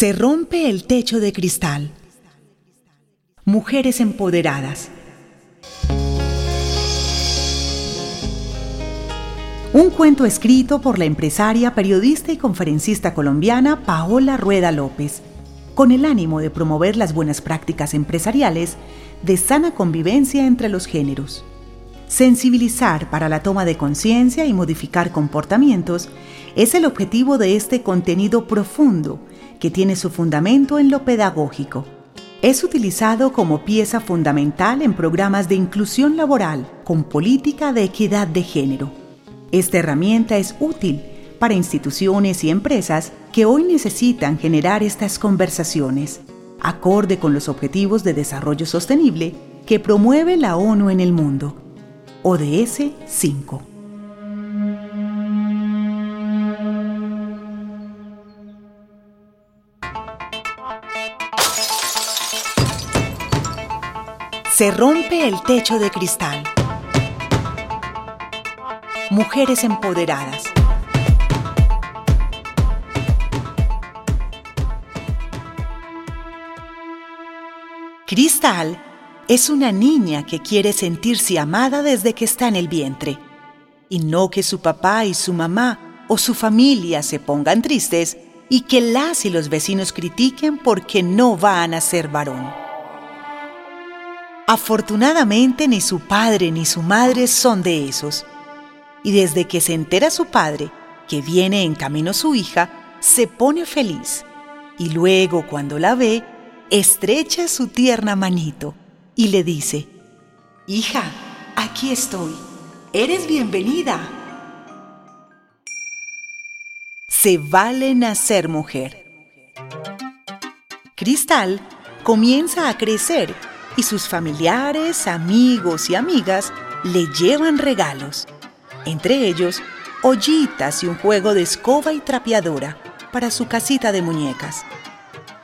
Se rompe el techo de cristal. Mujeres empoderadas. Un cuento escrito por la empresaria, periodista y conferencista colombiana Paola Rueda López, con el ánimo de promover las buenas prácticas empresariales de sana convivencia entre los géneros. Sensibilizar para la toma de conciencia y modificar comportamientos es el objetivo de este contenido profundo que tiene su fundamento en lo pedagógico. Es utilizado como pieza fundamental en programas de inclusión laboral con política de equidad de género. Esta herramienta es útil para instituciones y empresas que hoy necesitan generar estas conversaciones, acorde con los Objetivos de Desarrollo Sostenible que promueve la ONU en el mundo. ODS 5. Se rompe el techo de cristal. Mujeres empoderadas. Cristal es una niña que quiere sentirse amada desde que está en el vientre, y no que su papá y su mamá o su familia se pongan tristes y que las y los vecinos critiquen porque no van a ser varón. Afortunadamente ni su padre ni su madre son de esos. Y desde que se entera su padre que viene en camino su hija, se pone feliz. Y luego cuando la ve, estrecha su tierna manito y le dice, Hija, aquí estoy. Eres bienvenida. Se vale nacer mujer. Cristal comienza a crecer y sus familiares, amigos y amigas le llevan regalos, entre ellos ollitas y un juego de escoba y trapeadora para su casita de muñecas.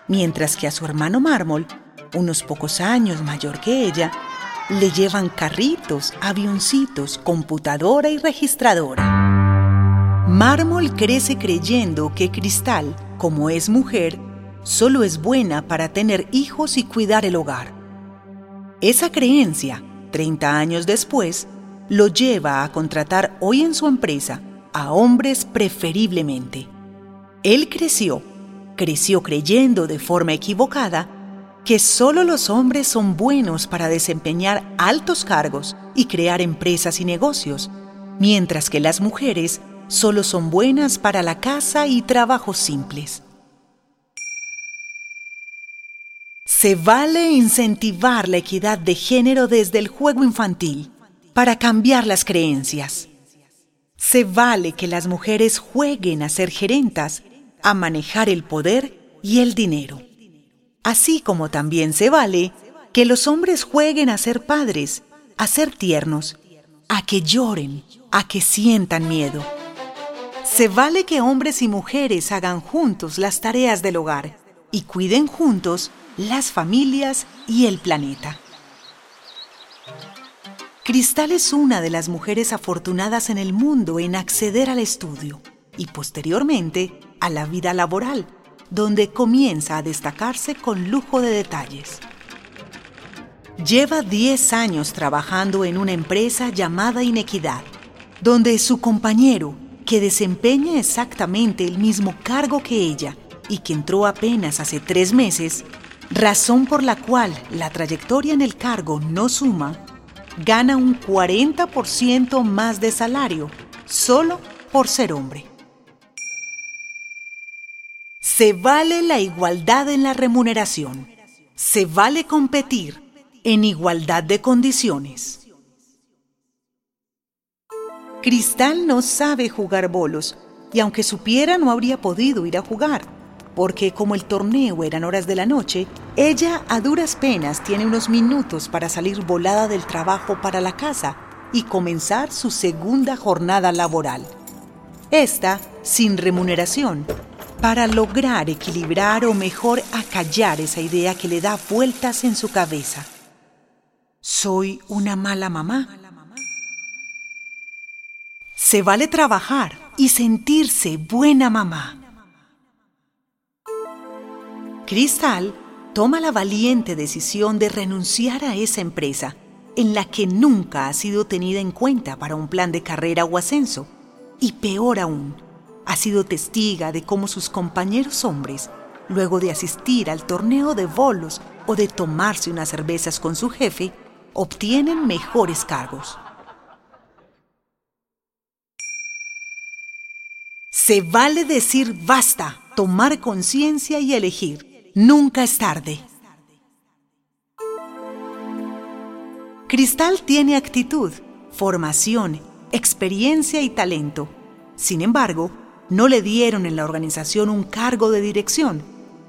Mientras que a su hermano Mármol, unos pocos años mayor que ella, le llevan carritos, avioncitos, computadora y registradora. Mármol crece creyendo que Cristal, como es mujer, solo es buena para tener hijos y cuidar el hogar. Esa creencia, 30 años después, lo lleva a contratar hoy en su empresa a hombres preferiblemente. Él creció, creció creyendo de forma equivocada que solo los hombres son buenos para desempeñar altos cargos y crear empresas y negocios, mientras que las mujeres solo son buenas para la casa y trabajos simples. Se vale incentivar la equidad de género desde el juego infantil para cambiar las creencias. Se vale que las mujeres jueguen a ser gerentas, a manejar el poder y el dinero. Así como también se vale que los hombres jueguen a ser padres, a ser tiernos, a que lloren, a que sientan miedo. Se vale que hombres y mujeres hagan juntos las tareas del hogar y cuiden juntos las familias y el planeta. Cristal es una de las mujeres afortunadas en el mundo en acceder al estudio y posteriormente a la vida laboral, donde comienza a destacarse con lujo de detalles. Lleva 10 años trabajando en una empresa llamada Inequidad, donde su compañero, que desempeña exactamente el mismo cargo que ella y que entró apenas hace tres meses, razón por la cual la trayectoria en el cargo no suma, gana un 40% más de salario solo por ser hombre. Se vale la igualdad en la remuneración. Se vale competir en igualdad de condiciones. Cristal no sabe jugar bolos y aunque supiera no habría podido ir a jugar porque como el torneo eran horas de la noche, ella a duras penas tiene unos minutos para salir volada del trabajo para la casa y comenzar su segunda jornada laboral. Esta sin remuneración, para lograr equilibrar o mejor acallar esa idea que le da vueltas en su cabeza. ¿Soy una mala mamá? Se vale trabajar y sentirse buena mamá. Cristal toma la valiente decisión de renunciar a esa empresa, en la que nunca ha sido tenida en cuenta para un plan de carrera o ascenso. Y peor aún, ha sido testiga de cómo sus compañeros hombres, luego de asistir al torneo de bolos o de tomarse unas cervezas con su jefe, obtienen mejores cargos. Se vale decir basta, tomar conciencia y elegir. Nunca es tarde. Cristal tiene actitud, formación, experiencia y talento. Sin embargo, no le dieron en la organización un cargo de dirección,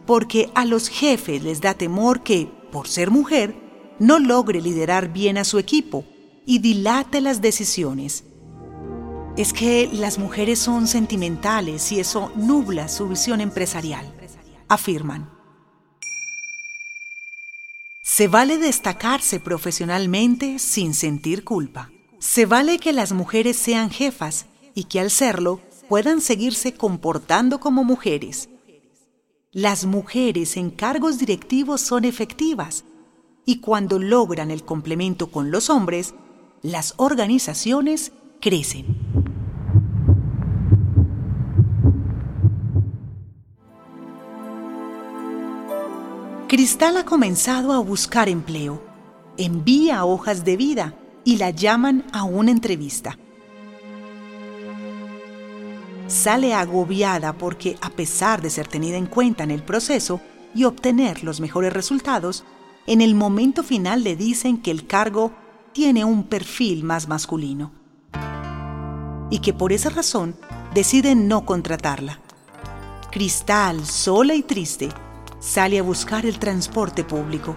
porque a los jefes les da temor que, por ser mujer, no logre liderar bien a su equipo y dilate las decisiones. Es que las mujeres son sentimentales y eso nubla su visión empresarial, afirman. Se vale destacarse profesionalmente sin sentir culpa. Se vale que las mujeres sean jefas y que al serlo puedan seguirse comportando como mujeres. Las mujeres en cargos directivos son efectivas y cuando logran el complemento con los hombres, las organizaciones crecen. Cristal ha comenzado a buscar empleo. Envía hojas de vida y la llaman a una entrevista. Sale agobiada porque a pesar de ser tenida en cuenta en el proceso y obtener los mejores resultados, en el momento final le dicen que el cargo tiene un perfil más masculino y que por esa razón deciden no contratarla. Cristal, sola y triste, sale a buscar el transporte público.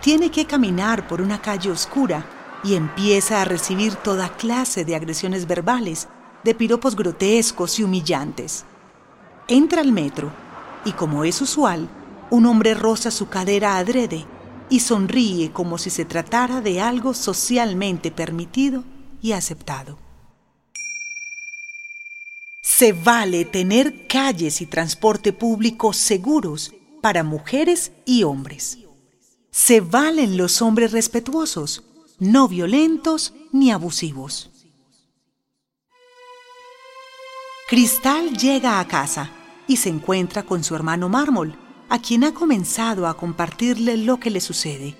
Tiene que caminar por una calle oscura y empieza a recibir toda clase de agresiones verbales, de piropos grotescos y humillantes. Entra al metro y, como es usual, un hombre roza su cadera adrede y sonríe como si se tratara de algo socialmente permitido y aceptado. Se vale tener calles y transporte público seguros para mujeres y hombres. Se valen los hombres respetuosos, no violentos ni abusivos. Cristal llega a casa y se encuentra con su hermano Mármol, a quien ha comenzado a compartirle lo que le sucede.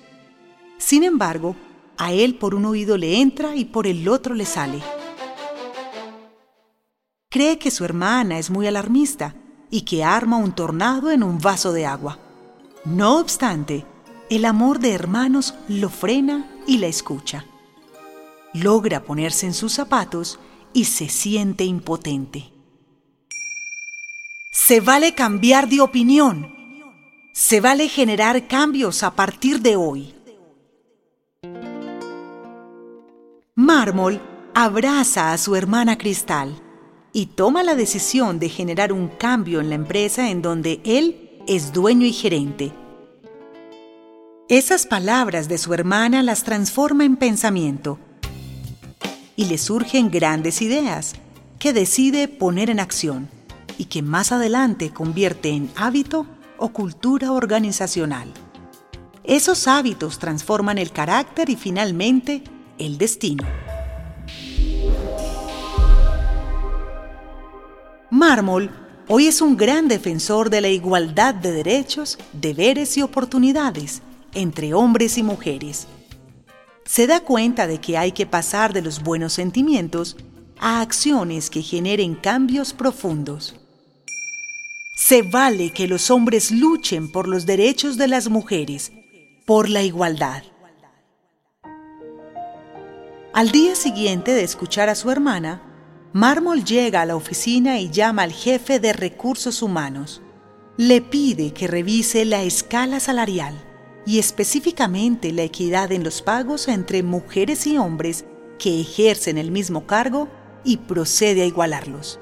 Sin embargo, a él por un oído le entra y por el otro le sale. Cree que su hermana es muy alarmista y que arma un tornado en un vaso de agua. No obstante, el amor de hermanos lo frena y la escucha. Logra ponerse en sus zapatos y se siente impotente. Se vale cambiar de opinión se vale generar cambios a partir de hoy. Mármol abraza a su hermana Cristal y toma la decisión de generar un cambio en la empresa en donde él es dueño y gerente. Esas palabras de su hermana las transforma en pensamiento y le surgen grandes ideas que decide poner en acción y que más adelante convierte en hábito o cultura organizacional. Esos hábitos transforman el carácter y finalmente el destino. Mármol hoy es un gran defensor de la igualdad de derechos, deberes y oportunidades entre hombres y mujeres. Se da cuenta de que hay que pasar de los buenos sentimientos a acciones que generen cambios profundos. Se vale que los hombres luchen por los derechos de las mujeres, por la igualdad. Al día siguiente de escuchar a su hermana, Mármol llega a la oficina y llama al jefe de recursos humanos. Le pide que revise la escala salarial y específicamente la equidad en los pagos entre mujeres y hombres que ejercen el mismo cargo y procede a igualarlos.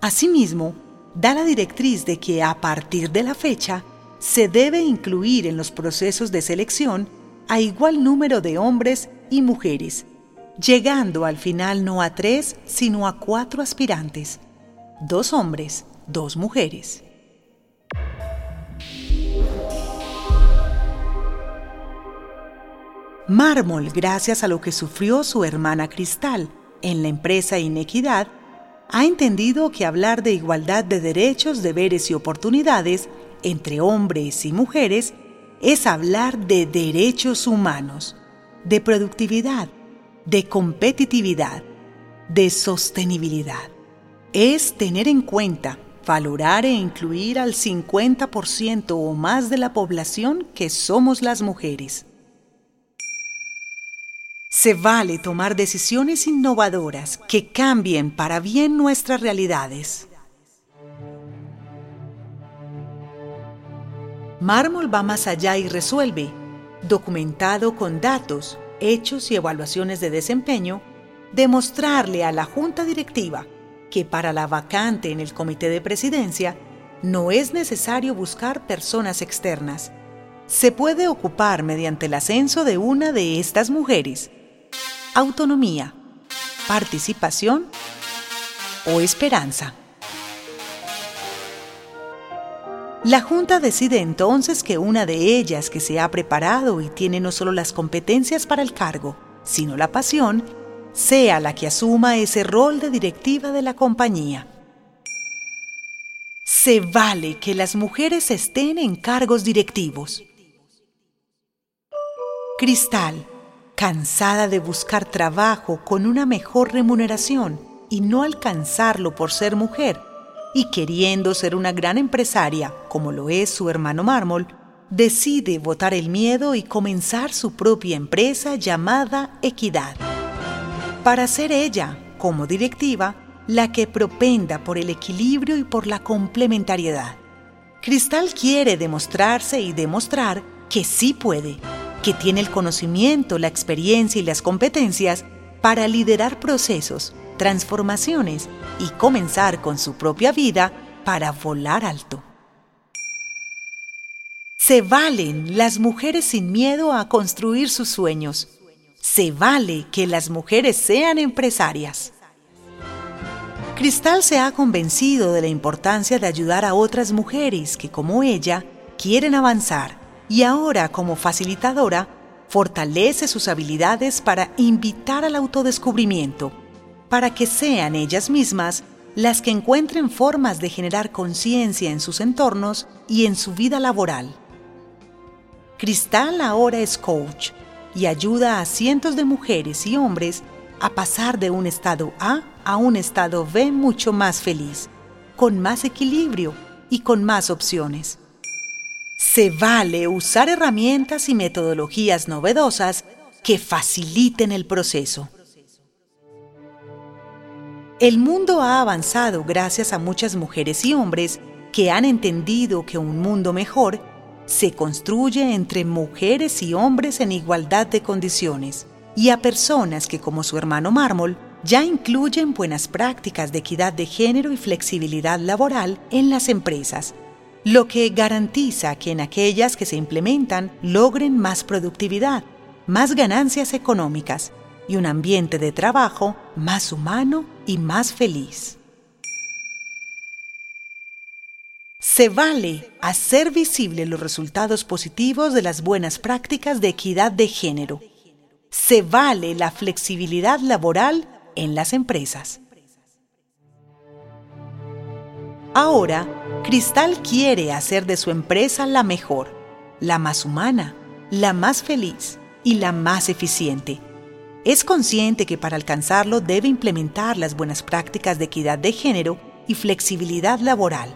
Asimismo, da la directriz de que a partir de la fecha se debe incluir en los procesos de selección a igual número de hombres y mujeres, llegando al final no a tres, sino a cuatro aspirantes, dos hombres, dos mujeres. Mármol, gracias a lo que sufrió su hermana Cristal en la empresa Inequidad, ha entendido que hablar de igualdad de derechos, deberes y oportunidades entre hombres y mujeres es hablar de derechos humanos, de productividad, de competitividad, de sostenibilidad. Es tener en cuenta, valorar e incluir al 50% o más de la población que somos las mujeres. Se vale tomar decisiones innovadoras que cambien para bien nuestras realidades. Mármol va más allá y resuelve, documentado con datos, hechos y evaluaciones de desempeño, demostrarle a la Junta Directiva que para la vacante en el Comité de Presidencia no es necesario buscar personas externas. Se puede ocupar mediante el ascenso de una de estas mujeres. Autonomía, participación o esperanza. La Junta decide entonces que una de ellas que se ha preparado y tiene no solo las competencias para el cargo, sino la pasión, sea la que asuma ese rol de directiva de la compañía. Se vale que las mujeres estén en cargos directivos. Cristal, cansada de buscar trabajo con una mejor remuneración y no alcanzarlo por ser mujer, y queriendo ser una gran empresaria, como lo es su hermano Mármol, decide votar el miedo y comenzar su propia empresa llamada Equidad. Para ser ella, como directiva, la que propenda por el equilibrio y por la complementariedad. Cristal quiere demostrarse y demostrar que sí puede, que tiene el conocimiento, la experiencia y las competencias para liderar procesos, transformaciones y comenzar con su propia vida para volar alto. Se valen las mujeres sin miedo a construir sus sueños. Se vale que las mujeres sean empresarias. Cristal se ha convencido de la importancia de ayudar a otras mujeres que, como ella, quieren avanzar y ahora, como facilitadora, fortalece sus habilidades para invitar al autodescubrimiento para que sean ellas mismas las que encuentren formas de generar conciencia en sus entornos y en su vida laboral. Cristal ahora es coach y ayuda a cientos de mujeres y hombres a pasar de un estado A a un estado B mucho más feliz, con más equilibrio y con más opciones. Se vale usar herramientas y metodologías novedosas que faciliten el proceso. El mundo ha avanzado gracias a muchas mujeres y hombres que han entendido que un mundo mejor se construye entre mujeres y hombres en igualdad de condiciones y a personas que como su hermano Mármol ya incluyen buenas prácticas de equidad de género y flexibilidad laboral en las empresas, lo que garantiza que en aquellas que se implementan logren más productividad, más ganancias económicas y un ambiente de trabajo más humano y más feliz. Se vale hacer visible los resultados positivos de las buenas prácticas de equidad de género. Se vale la flexibilidad laboral en las empresas. Ahora, Cristal quiere hacer de su empresa la mejor, la más humana, la más feliz y la más eficiente es consciente que para alcanzarlo debe implementar las buenas prácticas de equidad de género y flexibilidad laboral.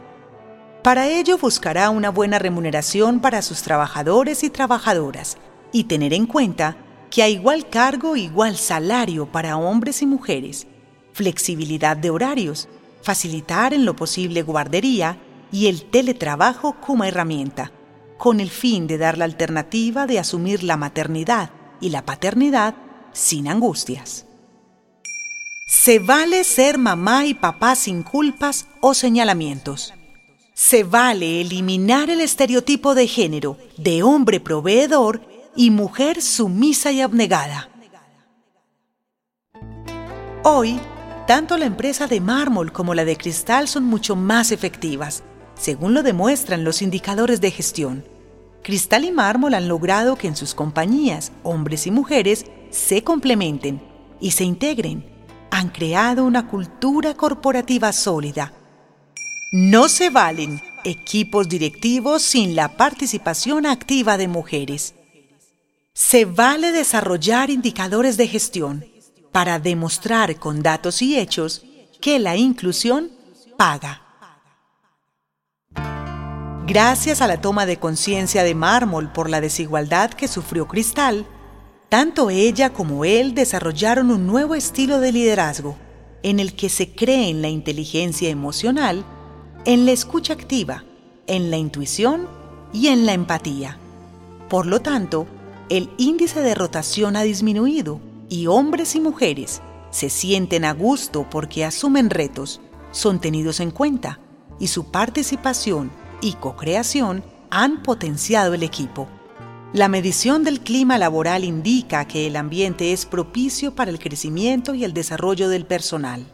Para ello buscará una buena remuneración para sus trabajadores y trabajadoras y tener en cuenta que a igual cargo, igual salario para hombres y mujeres, flexibilidad de horarios, facilitar en lo posible guardería y el teletrabajo como herramienta, con el fin de dar la alternativa de asumir la maternidad y la paternidad sin angustias. Se vale ser mamá y papá sin culpas o señalamientos. Se vale eliminar el estereotipo de género de hombre proveedor y mujer sumisa y abnegada. Hoy, tanto la empresa de mármol como la de cristal son mucho más efectivas, según lo demuestran los indicadores de gestión. Cristal y Mármol han logrado que en sus compañías hombres y mujeres se complementen y se integren. Han creado una cultura corporativa sólida. No se valen equipos directivos sin la participación activa de mujeres. Se vale desarrollar indicadores de gestión para demostrar con datos y hechos que la inclusión paga. Gracias a la toma de conciencia de Mármol por la desigualdad que sufrió Cristal, tanto ella como él desarrollaron un nuevo estilo de liderazgo en el que se cree en la inteligencia emocional, en la escucha activa, en la intuición y en la empatía. Por lo tanto, el índice de rotación ha disminuido y hombres y mujeres se sienten a gusto porque asumen retos, son tenidos en cuenta y su participación y co-creación han potenciado el equipo. La medición del clima laboral indica que el ambiente es propicio para el crecimiento y el desarrollo del personal.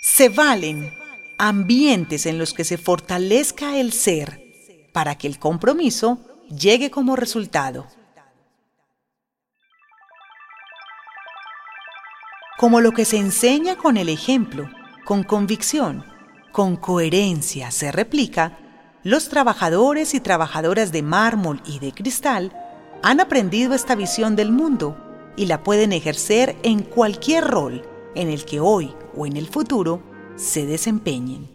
Se valen ambientes en los que se fortalezca el ser para que el compromiso llegue como resultado. Como lo que se enseña con el ejemplo, con convicción, con coherencia se replica, los trabajadores y trabajadoras de mármol y de cristal han aprendido esta visión del mundo y la pueden ejercer en cualquier rol en el que hoy o en el futuro se desempeñen.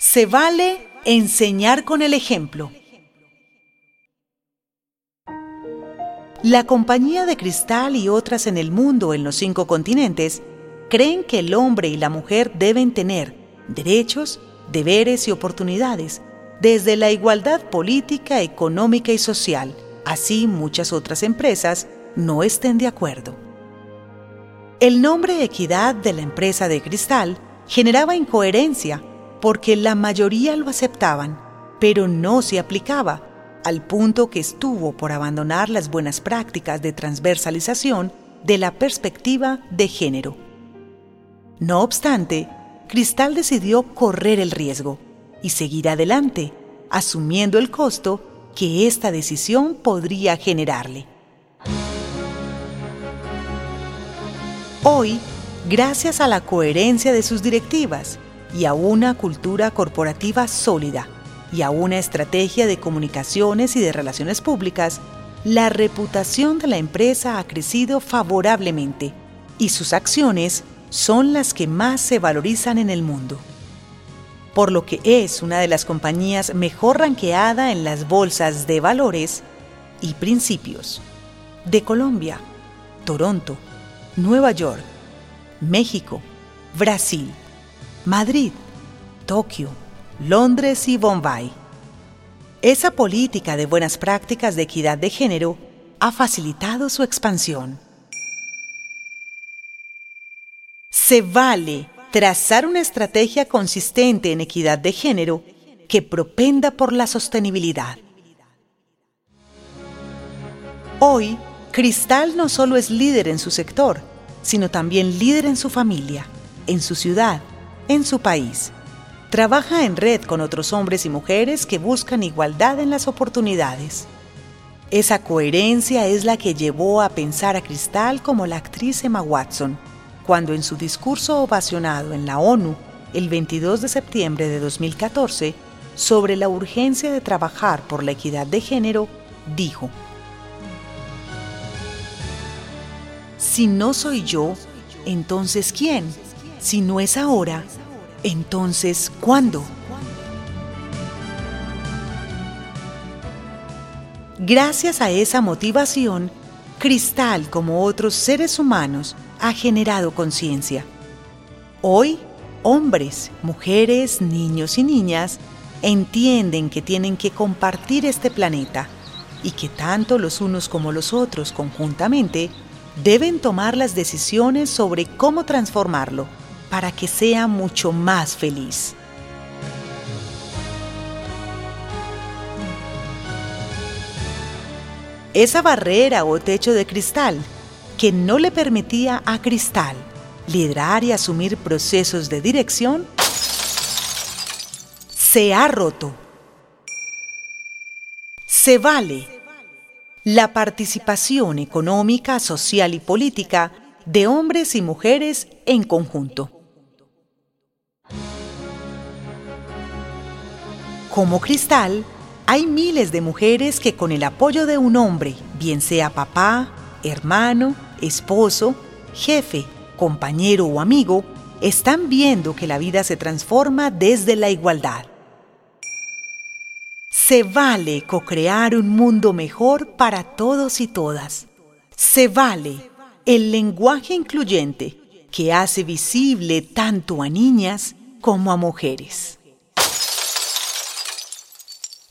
Se vale enseñar con el ejemplo. La compañía de cristal y otras en el mundo en los cinco continentes creen que el hombre y la mujer deben tener derechos, deberes y oportunidades, desde la igualdad política, económica y social. Así muchas otras empresas no estén de acuerdo. El nombre Equidad de la empresa de cristal generaba incoherencia porque la mayoría lo aceptaban, pero no se aplicaba, al punto que estuvo por abandonar las buenas prácticas de transversalización de la perspectiva de género. No obstante, Cristal decidió correr el riesgo y seguir adelante, asumiendo el costo que esta decisión podría generarle. Hoy, gracias a la coherencia de sus directivas y a una cultura corporativa sólida y a una estrategia de comunicaciones y de relaciones públicas, la reputación de la empresa ha crecido favorablemente y sus acciones son las que más se valorizan en el mundo, por lo que es una de las compañías mejor ranqueada en las bolsas de valores y principios de Colombia, Toronto, Nueva York, México, Brasil, Madrid, Tokio, Londres y Bombay. Esa política de buenas prácticas de equidad de género ha facilitado su expansión. Se vale trazar una estrategia consistente en equidad de género que propenda por la sostenibilidad. Hoy, Cristal no solo es líder en su sector, sino también líder en su familia, en su ciudad, en su país. Trabaja en red con otros hombres y mujeres que buscan igualdad en las oportunidades. Esa coherencia es la que llevó a pensar a Cristal como la actriz Emma Watson, cuando en su discurso ovacionado en la ONU el 22 de septiembre de 2014 sobre la urgencia de trabajar por la equidad de género, dijo, Si no soy yo, entonces ¿quién? Si no es ahora, entonces ¿cuándo? Gracias a esa motivación, Cristal, como otros seres humanos, ha generado conciencia. Hoy, hombres, mujeres, niños y niñas entienden que tienen que compartir este planeta y que tanto los unos como los otros conjuntamente deben tomar las decisiones sobre cómo transformarlo para que sea mucho más feliz. Esa barrera o techo de cristal que no le permitía a Cristal liderar y asumir procesos de dirección, se ha roto. Se vale la participación económica, social y política de hombres y mujeres en conjunto. Como Cristal, hay miles de mujeres que con el apoyo de un hombre, bien sea papá, hermano, esposo, jefe, compañero o amigo, están viendo que la vida se transforma desde la igualdad. Se vale co-crear un mundo mejor para todos y todas. Se vale el lenguaje incluyente que hace visible tanto a niñas como a mujeres.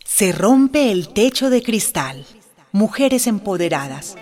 Se rompe el techo de cristal. Mujeres empoderadas